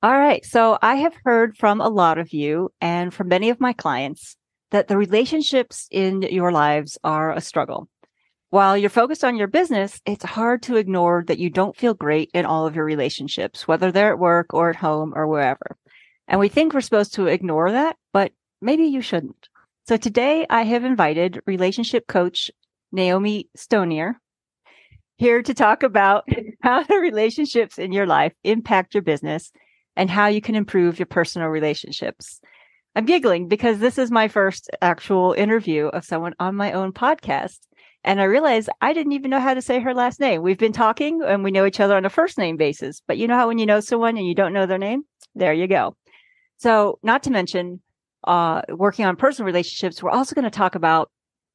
All right. So I have heard from a lot of you and from many of my clients that the relationships in your lives are a struggle. While you're focused on your business, it's hard to ignore that you don't feel great in all of your relationships, whether they're at work or at home or wherever. And we think we're supposed to ignore that, but maybe you shouldn't. So today I have invited relationship coach Naomi Stonier here to talk about how the relationships in your life impact your business and how you can improve your personal relationships. I'm giggling because this is my first actual interview of someone on my own podcast. And I realized I didn't even know how to say her last name. We've been talking and we know each other on a first name basis, but you know how when you know someone and you don't know their name? There you go. So, not to mention, uh, working on personal relationships, we're also going to talk about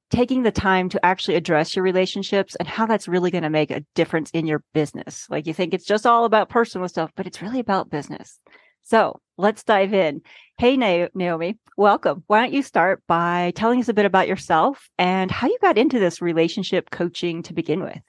taking the time to actually address your relationships and how that's really going to make a difference in your business. Like you think it's just all about personal stuff, but it's really about business. So let's dive in. Hey, Naomi, welcome. Why don't you start by telling us a bit about yourself and how you got into this relationship coaching to begin with?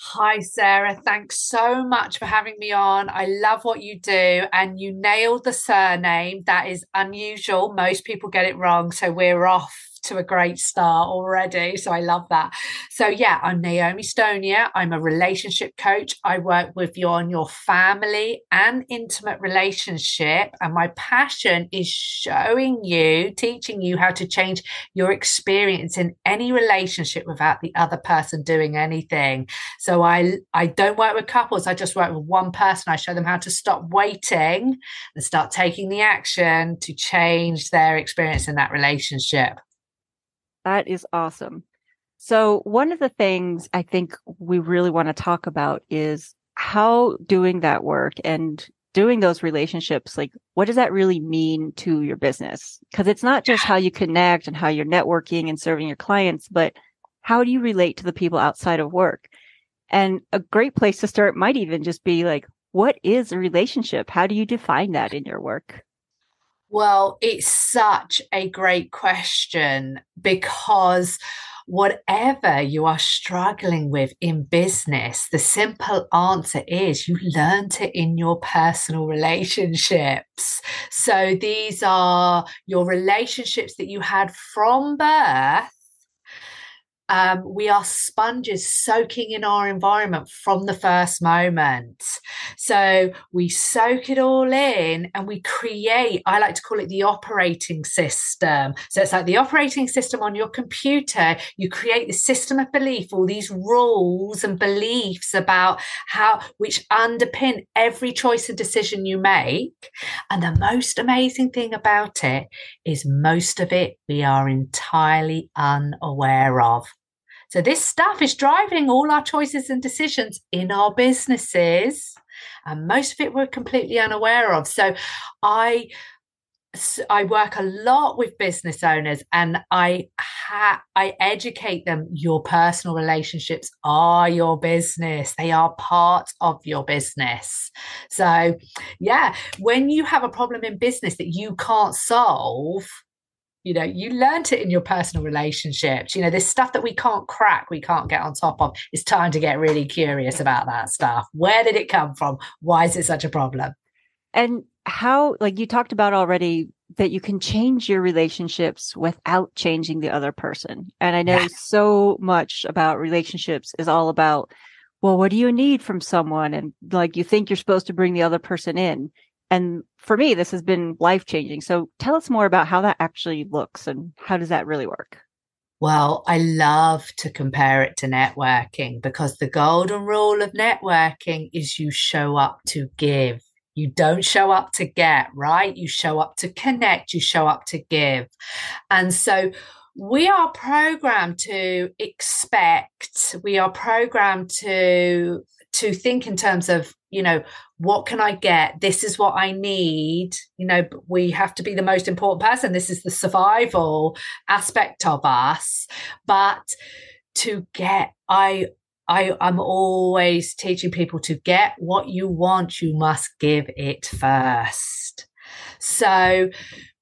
Hi, Sarah. Thanks so much for having me on. I love what you do, and you nailed the surname. That is unusual. Most people get it wrong. So we're off to a great start already. So I love that. So yeah, I'm Naomi Stonier. I'm a relationship coach. I work with you on your family and intimate relationship. And my passion is showing you, teaching you how to change your experience in any relationship without the other person doing anything. So I I don't work with couples. I just work with one person. I show them how to stop waiting and start taking the action to change their experience in that relationship. That is awesome. So, one of the things I think we really want to talk about is how doing that work and doing those relationships, like what does that really mean to your business? Because it's not just how you connect and how you're networking and serving your clients, but how do you relate to the people outside of work? And a great place to start might even just be like, what is a relationship? How do you define that in your work? Well, it's such a great question because whatever you are struggling with in business, the simple answer is you learned it in your personal relationships. So these are your relationships that you had from birth um, we are sponges soaking in our environment from the first moment. So we soak it all in and we create, I like to call it the operating system. So it's like the operating system on your computer. You create the system of belief, all these rules and beliefs about how, which underpin every choice and decision you make. And the most amazing thing about it is most of it we are entirely unaware of. So this stuff is driving all our choices and decisions in our businesses. And most of it we're completely unaware of. So I I work a lot with business owners and I ha- I educate them your personal relationships are your business they are part of your business so yeah when you have a problem in business that you can't solve you know you learned it in your personal relationships. You know there's stuff that we can't crack we can't get on top of. It's time to get really curious about that stuff. Where did it come from? Why is it such a problem? And how like you talked about already that you can change your relationships without changing the other person. And i know yeah. so much about relationships is all about well what do you need from someone? And like you think you're supposed to bring the other person in and for me, this has been life changing. So tell us more about how that actually looks and how does that really work? Well, I love to compare it to networking because the golden rule of networking is you show up to give. You don't show up to get, right? You show up to connect, you show up to give. And so we are programmed to expect, we are programmed to to think in terms of you know what can i get? This is what i need. You know we have to be the most important person. This is the survival aspect of us. But to get i I, I'm always teaching people to get what you want, you must give it first. So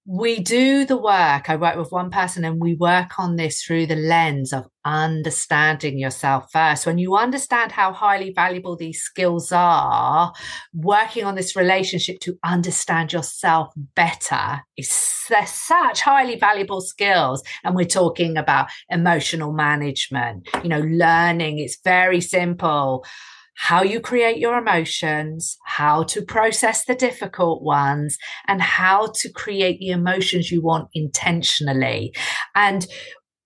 we do the work. I work with one person and we work on this through the lens of understanding yourself first. When you understand how highly valuable these skills are, working on this relationship to understand yourself better is they're such highly valuable skills. And we're talking about emotional management, you know, learning. It's very simple how you create your emotions, how to process the difficult ones, and how to create the emotions you want intentionally. And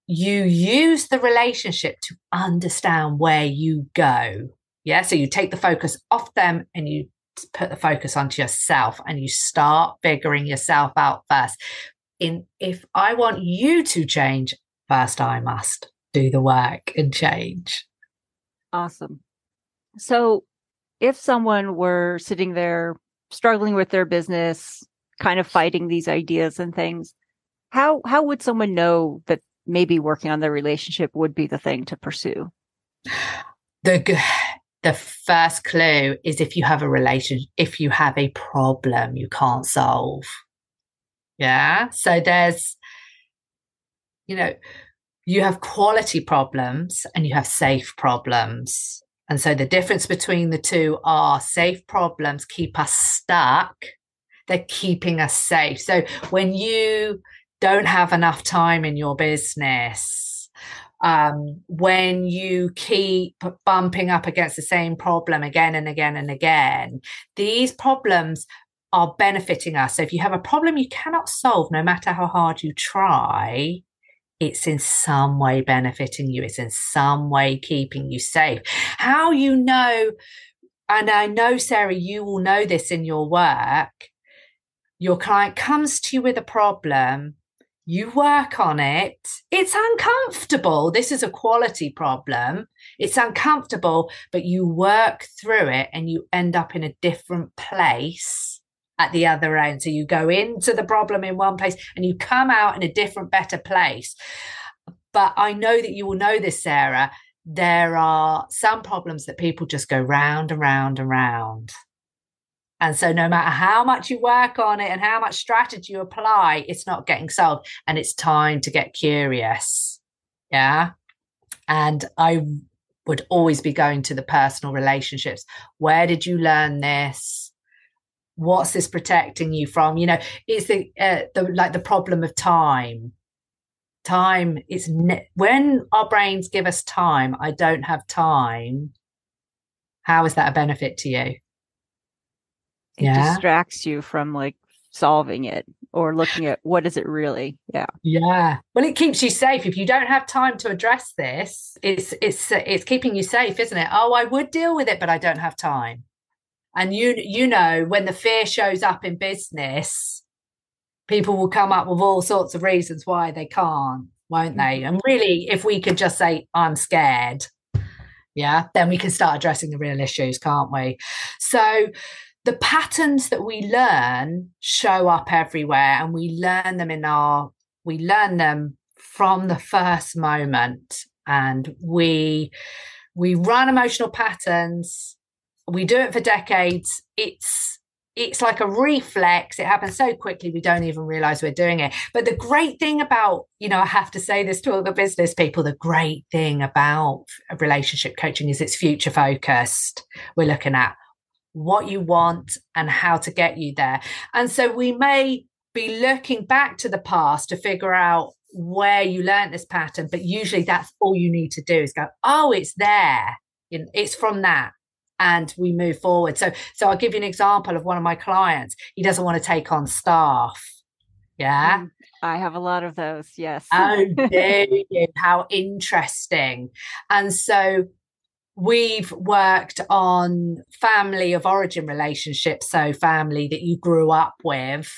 you use the relationship to understand where you go. Yeah. So you take the focus off them and you put the focus onto yourself and you start figuring yourself out first. In if I want you to change, first I must do the work and change. Awesome. So, if someone were sitting there struggling with their business, kind of fighting these ideas and things, how how would someone know that maybe working on their relationship would be the thing to pursue? The the first clue is if you have a relation, if you have a problem you can't solve. Yeah. So there's, you know, you have quality problems and you have safe problems. And so the difference between the two are safe problems keep us stuck, they're keeping us safe. So when you don't have enough time in your business, um, when you keep bumping up against the same problem again and again and again, these problems are benefiting us. So if you have a problem you cannot solve, no matter how hard you try, it's in some way benefiting you. It's in some way keeping you safe. How you know, and I know, Sarah, you will know this in your work. Your client comes to you with a problem, you work on it. It's uncomfortable. This is a quality problem. It's uncomfortable, but you work through it and you end up in a different place at the other end. So you go into the problem in one place and you come out in a different, better place. But I know that you will know this, Sarah. There are some problems that people just go round and round and round. And so, no matter how much you work on it and how much strategy you apply, it's not getting solved. And it's time to get curious. Yeah. And I would always be going to the personal relationships. Where did you learn this? What's this protecting you from? You know it's the uh, the like the problem of time. Time is ne- when our brains give us time i don't have time how is that a benefit to you? It yeah. distracts you from like solving it or looking at what is it really? Yeah. Yeah. Well it keeps you safe. If you don't have time to address this it's it's it's keeping you safe isn't it? Oh i would deal with it but i don't have time and you you know when the fear shows up in business people will come up with all sorts of reasons why they can't won't they? Mm-hmm. And really if we could just say i'm scared yeah then we can start addressing the real issues can't we? So the patterns that we learn show up everywhere and we learn them in our we learn them from the first moment. And we we run emotional patterns we do it for decades. It's it's like a reflex. It happens so quickly we don't even realize we're doing it. But the great thing about you know i have to say this to all the business people the great thing about relationship coaching is it's future focused. We're looking at what you want and how to get you there. And so we may be looking back to the past to figure out where you learned this pattern but usually that's all you need to do is go oh it's there. It's from that and we move forward. So, so I'll give you an example of one of my clients. He doesn't want to take on staff. Yeah. Mm, I have a lot of those. Yes. oh, you? How interesting. And so we've worked on family of origin relationships. So family that you grew up with.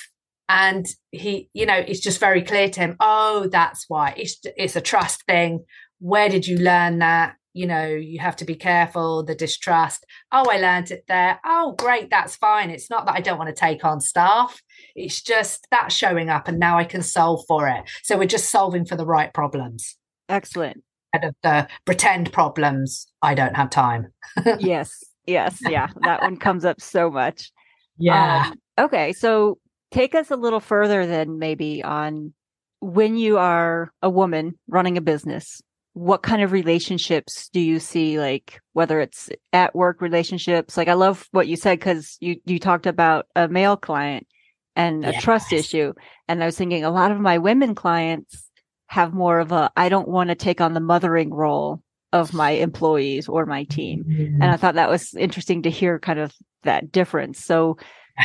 And he, you know, it's just very clear to him, oh, that's why it's, it's a trust thing. Where did you learn that? You know, you have to be careful, the distrust. Oh, I learned it there. Oh, great, that's fine. It's not that I don't want to take on staff. It's just that showing up and now I can solve for it. So we're just solving for the right problems. Excellent. Instead of the pretend problems, I don't have time. yes. Yes. Yeah. That one comes up so much. Yeah. Um, okay. So take us a little further then maybe on when you are a woman running a business what kind of relationships do you see like whether it's at work relationships like i love what you said because you you talked about a male client and a yes. trust issue and i was thinking a lot of my women clients have more of a i don't want to take on the mothering role of my employees or my team mm-hmm. and i thought that was interesting to hear kind of that difference so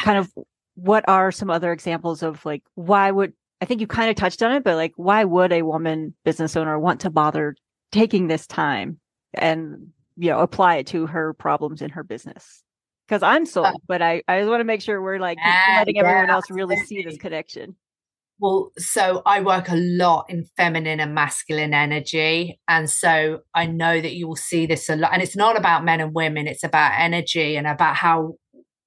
kind of what are some other examples of like why would I think you kind of touched on it, but like, why would a woman business owner want to bother taking this time and, you know, apply it to her problems in her business? Because I'm sold, uh, but I, I just want to make sure we're like letting yeah, everyone else really see this connection. Well, so I work a lot in feminine and masculine energy. And so I know that you will see this a lot. And it's not about men and women, it's about energy and about how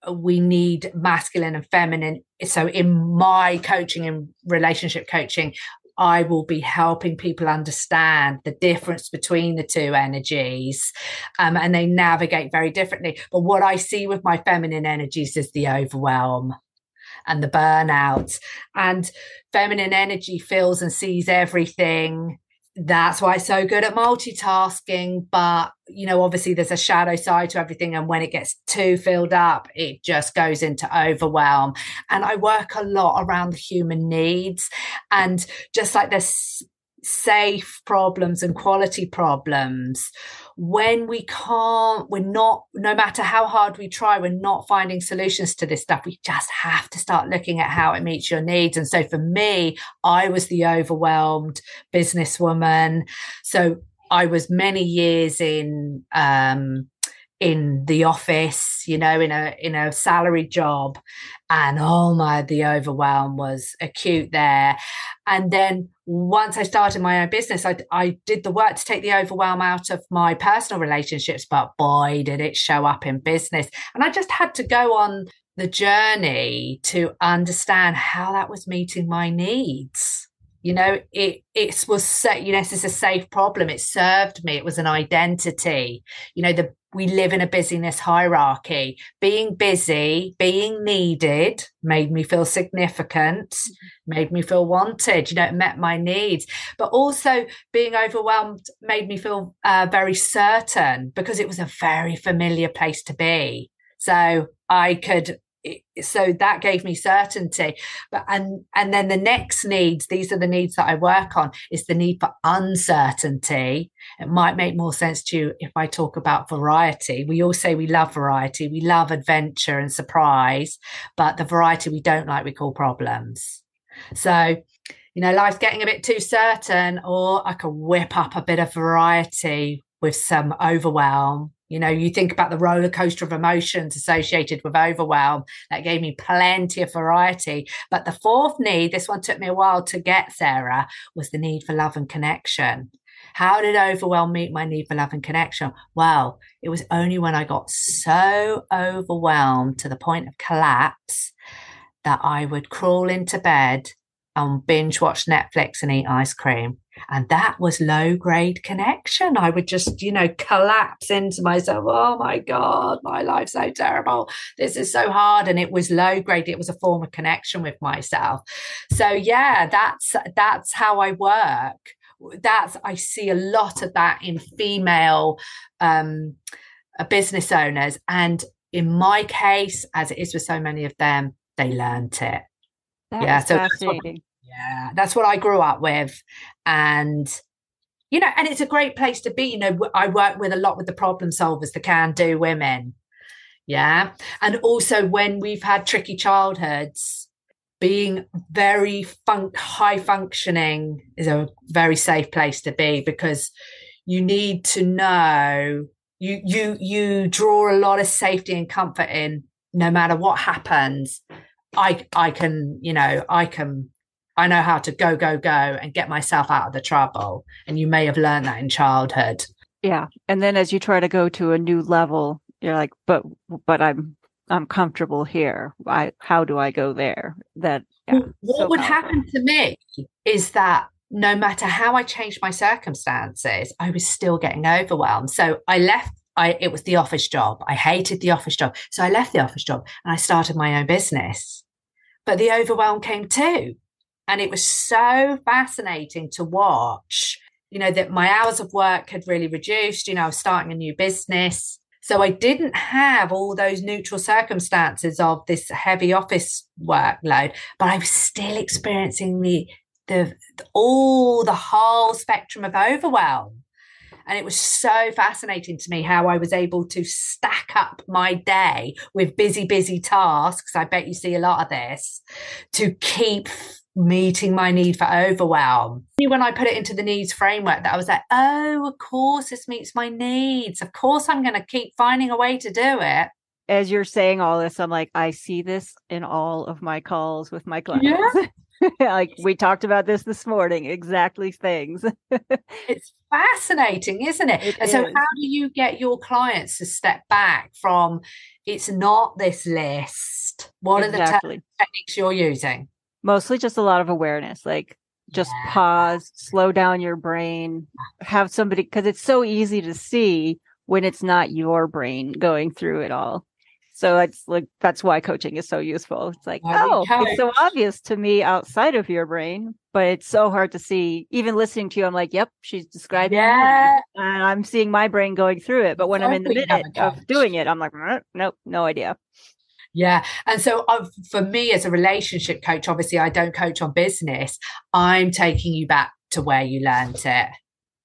we need masculine and feminine. So in my coaching and relationship coaching, I will be helping people understand the difference between the two energies um, and they navigate very differently. But what I see with my feminine energies is the overwhelm and the burnout. And feminine energy feels and sees everything that's why it's so good at multitasking. But, you know, obviously there's a shadow side to everything. And when it gets too filled up, it just goes into overwhelm. And I work a lot around the human needs. And just like this safe problems and quality problems when we can't we're not no matter how hard we try we're not finding solutions to this stuff. We just have to start looking at how it meets your needs. And so for me i was the overwhelmed businesswoman. So i was many years in um in the office, you know, in a in a salary job, and oh my, the overwhelm was acute there. And then once I started my own business, I I did the work to take the overwhelm out of my personal relationships, but boy, did it show up in business. And I just had to go on the journey to understand how that was meeting my needs you know it it was you know this is a safe problem it served me it was an identity you know the we live in a busyness hierarchy. Being busy being needed made me feel significant mm-hmm. made me feel wanted you know it met my needs. But also being overwhelmed made me feel uh, very certain because it was a very familiar place to be. So i could so that gave me certainty. But and and then the next needs these are the needs that i work on is the need for uncertainty. It might make more sense to you if i talk about variety. We all say we love variety we love adventure and surprise but the variety we don't like we call problems. So you know life's getting a bit too certain or i can whip up a bit of variety with some overwhelm you know, you think about the roller coaster of emotions associated with overwhelm. That gave me plenty of variety. But the fourth need, this one took me a while to get, Sarah, was the need for love and connection. How did overwhelm meet my need for love and connection? Well, it was only when I got so overwhelmed to the point of collapse that I would crawl into bed and binge watch Netflix and eat ice cream. And that was low grade connection. I would just, you know, collapse into myself. Oh my God, my life's so terrible. This is so hard. And it was low grade. It was a form of connection with myself. So yeah, that's that's how I work. That's I see a lot of that in female um uh, business owners. And in my case, as it is with so many of them, they learned it. That yeah, so. Yeah, that's what I grew up with. And, you know, and it's a great place to be. You know, I work with a lot with the problem solvers, the can do women. Yeah. And also when we've had tricky childhoods, being very fun- high functioning is a very safe place to be because you need to know you you you draw a lot of safety and comfort in no matter what happens i i can you know i can I know how to go, go, go and get myself out of the trouble. And you may have learned that in childhood. Yeah. And then as you try to go to a new level, you're like, but, but I'm, I'm comfortable here. I, how do I go there? That yeah, what so would powerful. happen to me is that no matter how I changed my circumstances, I was still getting overwhelmed. So I left I, it was the office job. I hated the office job. So I left the office job and I started my own business. But the overwhelm came too. And it was so fascinating to watch, you know, that my hours of work had really reduced. You know, I was starting a new business. So I didn't have all those neutral circumstances of this heavy office workload, but I was still experiencing the, the all the whole spectrum of overwhelm. And it was so fascinating to me how I was able to stack up my day with busy, busy tasks. I bet you see a lot of this to keep meeting my need for overwhelm. When I put it into the needs framework, that I was like, oh, of course, this meets my needs. Of course, I'm going to keep finding a way to do it. As you're saying all this, I'm like, I see this in all of my calls with my clients. Yeah. like we talked about this this morning, exactly things. it's fascinating, isn't it? it and is. so, how do you get your clients to step back from it's not this list? What exactly. are the te- techniques you're using? Mostly just a lot of awareness, like just yeah. pause, slow down your brain, have somebody, because it's so easy to see when it's not your brain going through it all. So it's like that's why coaching is so useful. It's like, oh, it's so obvious to me outside of your brain, but it's so hard to see. Even listening to you, I'm like, yep, she's describing yeah. it, and I'm seeing my brain going through it. But when I'm in the minute of doing it, I'm like, mm, nope, no idea. Yeah. And so for me as a relationship coach, obviously I don't coach on business. I'm taking you back to where you learned it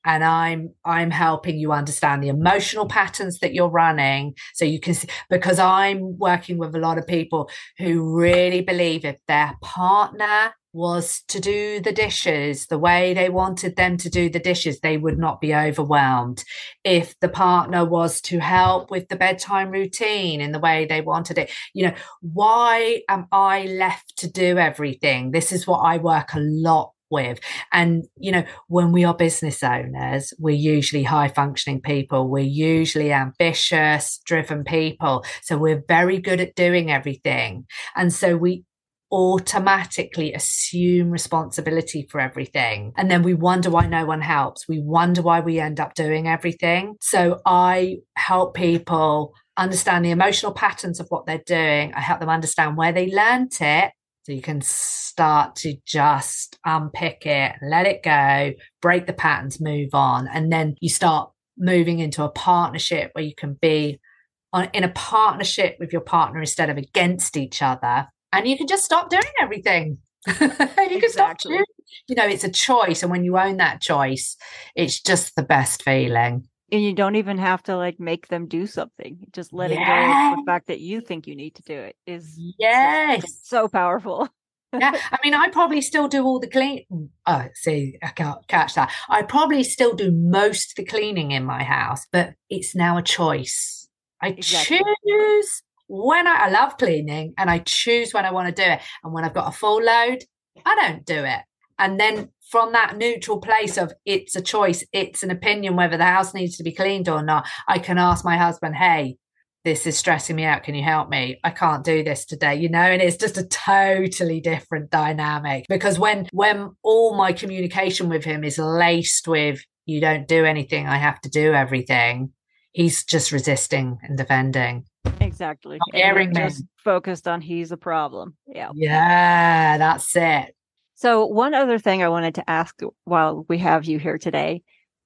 and i'm i'm helping you understand the emotional patterns that you're running so you can see because i'm working with a lot of people who really believe if their partner was to do the dishes the way they wanted them to do the dishes, they would not be overwhelmed. If the partner was to help with the bedtime routine in the way they wanted it, you know, why am I left to do everything? This is what I work a lot with. And, you know, when we are business owners, we're usually high functioning people. We're usually ambitious, driven people. So we're very good at doing everything. And so we automatically assume responsibility for everything. And then we wonder why no one helps. We wonder why we end up doing everything. So I help people understand the emotional patterns of what they're doing. I help them understand where they learnt it so you can start to just unpick it, let it go, break the patterns, move on. And then you start moving into a partnership where you can be on, in a partnership with your partner instead of against each other. And you can just stop doing everything. you can stop doing, you know, it's a choice. And when you own that choice, it's just the best feeling and you don't even have to like make them do something just letting yes. go of the fact that you think you need to do it is yes so powerful yeah i mean i probably still do all the clean oh see i can't catch that i probably still do most of the cleaning in my house but it's now a choice i exactly. choose when I, I love cleaning and i choose when i want to do it and when i've got a full load i don't do it and then from that neutral place of it's a choice, it's an opinion whether the house needs to be cleaned or not, I can ask my husband, hey, this is stressing me out. Can you help me? I can't do this today, you know, and it's just a totally different dynamic because when when all my communication with him is laced with you don't do anything, I have to do everything, he's just resisting and defending. Exactly. Airing just focused on he's a problem. Yeah. Yeah, that's it. So, one other thing I wanted to ask while we have you here today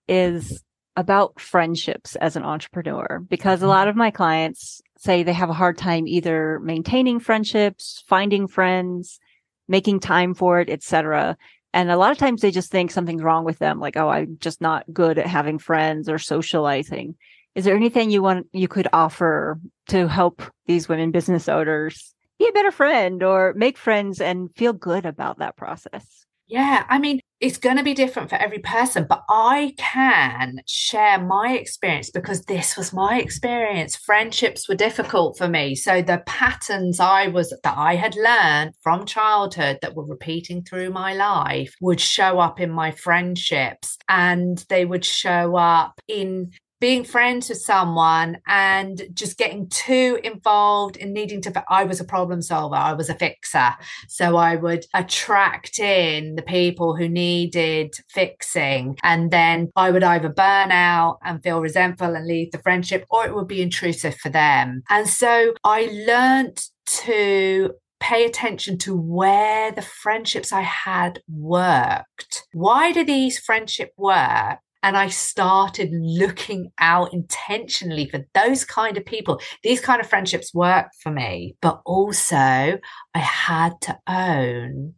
is about friendships as an entrepreneur, because a lot mm-hmm. of my clients say they have a hard time either maintaining friendships, finding friends, making time for it, etc. And a lot of times they just think something's wrong with them, like, oh, I'm just not good at having friends or socializing. Is there anything you want you could offer to help these women business owners be a better friend or make friends and feel good about that process? Yeah, I mean, it's going to be different for every person, but I can share my experience because this was my experience. Friendships were difficult for me. So the patterns I was that I had learned from childhood that were repeating through my life would show up in my friendships and they would show up in being friends with someone and just getting too involved in needing to i was a problem solver i was a fixer so i would attract in the people who needed fixing and then i would either burn out and feel resentful and leave the friendship or it would be intrusive for them and so i learned to pay attention to where the friendships I had worked. Why do these friendships work? And I started looking out intentionally for those kind of people. These kind of friendships work for me, but also I had to own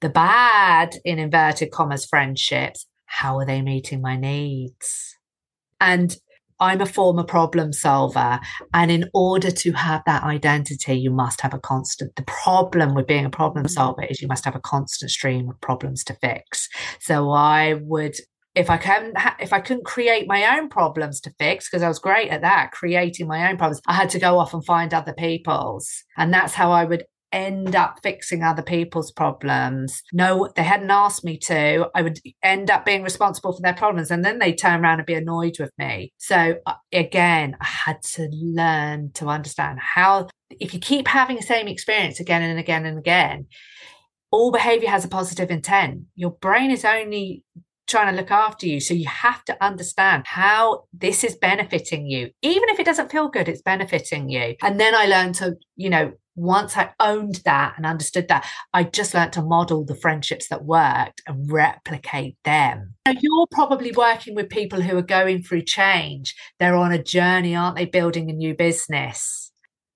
the bad, in inverted commas, friendships. How are they meeting my needs? And I'm a former problem solver. And in order to have that identity, you must have a constant. The problem with being a problem mm-hmm. solver is you must have a constant stream of problems to fix. So I would if I can if I couldn't create my own problems to fix because I was great at that creating my own problems I had to go off and find other people's. And that's how I would end up fixing other people's problems. No they hadn't asked me to. I would end up being responsible for their problems and then they turn around and be annoyed with me. So uh, again I had to learn to understand how if you keep having the same experience again and again and again all behavior has a positive intent. Your brain is only trying to look after you. So you have to understand how this is benefiting you. Even if it doesn't feel good, it's benefiting you. And then I learned to, you know, once I owned that and understood that, I just learned to model the friendships that worked and replicate them. So you're probably working with people who are going through change. They're on a journey, aren't they? Building a new business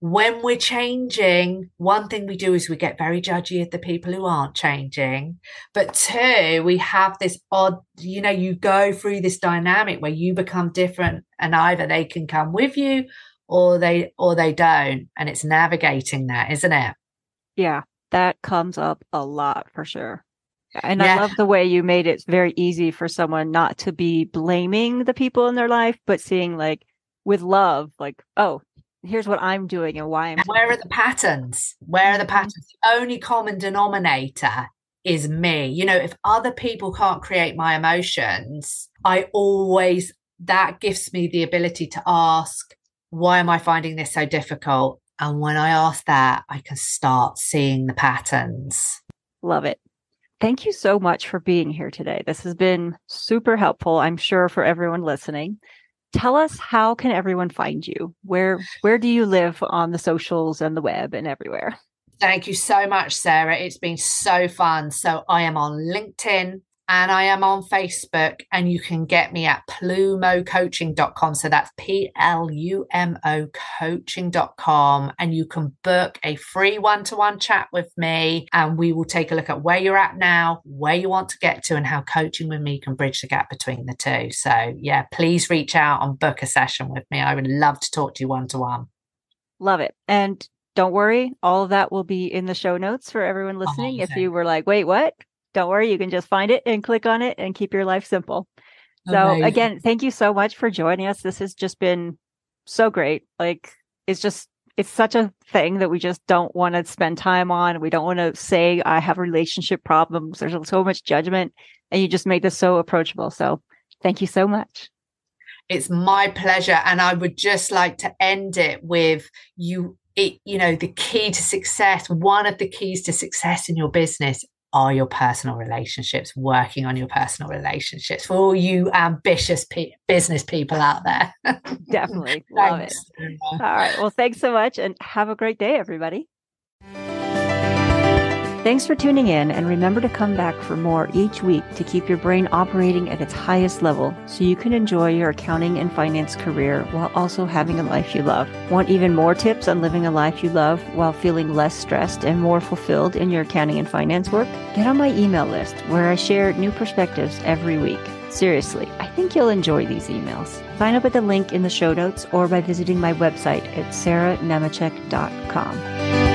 when we're changing, one thing we do is we get very judgy of the people who aren't changing. But two, we have this odd, you know, you go through this dynamic where you become different and either they can come with you or they or they don't. And it's navigating that, isn't it? Yeah, that comes up a lot for sure. And yeah. I love the way you made it very easy for someone not to be blaming the people in their life, but seeing like with love, like, oh, here's what I'm doing and why I'm. Where are the patterns? Where are the mm-hmm. patterns? The only common denominator is me. You know, if other people can't create my emotions, I always, that gives me the ability to ask, why am I finding this so difficult? And when I ask that, I can start seeing the patterns. Love it. Thank you so much for being here today. This has been super helpful, I'm sure, for everyone listening tell us how can everyone find you? Where where do you live on the socials and the web and everywhere? Thank you so much sarah. It's been so fun. So i am on linkedin and I am on Facebook, and you can get me at plumo So that's P L U M O coaching.com. And you can book a free one to one chat with me, and we will take a look at where you're at now, where you want to get to, and how coaching with me can bridge the gap between the two. So, yeah, please reach out and book a session with me. I would love to talk to you one to one. Love it. And don't worry, all of that will be in the show notes for everyone listening. If you were like, wait, what? Don't worry, you can just find it and click on it and keep your life simple. So Amazing. again, thank you so much for joining us. This has just been so great. Like it's just it's such a thing that we just don't want to spend time on. We don't want to say I have relationship problems. There's so much judgment and you just made this so approachable. So thank you so much. It's my pleasure and I would just like to end it with you it, you know the key to success one of the keys to success in your business are your personal relationships, working on your personal relationships for all you ambitious pe- business people out there. Definitely. Love it. All right. Well, thanks so much and have a great day, everybody. Thanks for tuning in, and remember to come back for more each week to keep your brain operating at its highest level so you can enjoy your accounting and finance career while also having a life you love. Want even more tips on living a life you love while feeling less stressed and more fulfilled in your accounting and finance work? Get on my email list where I share new perspectives every week. Seriously, I think you'll enjoy these emails. Sign up at the link in the show notes or by visiting my website at sarahnemecek.com.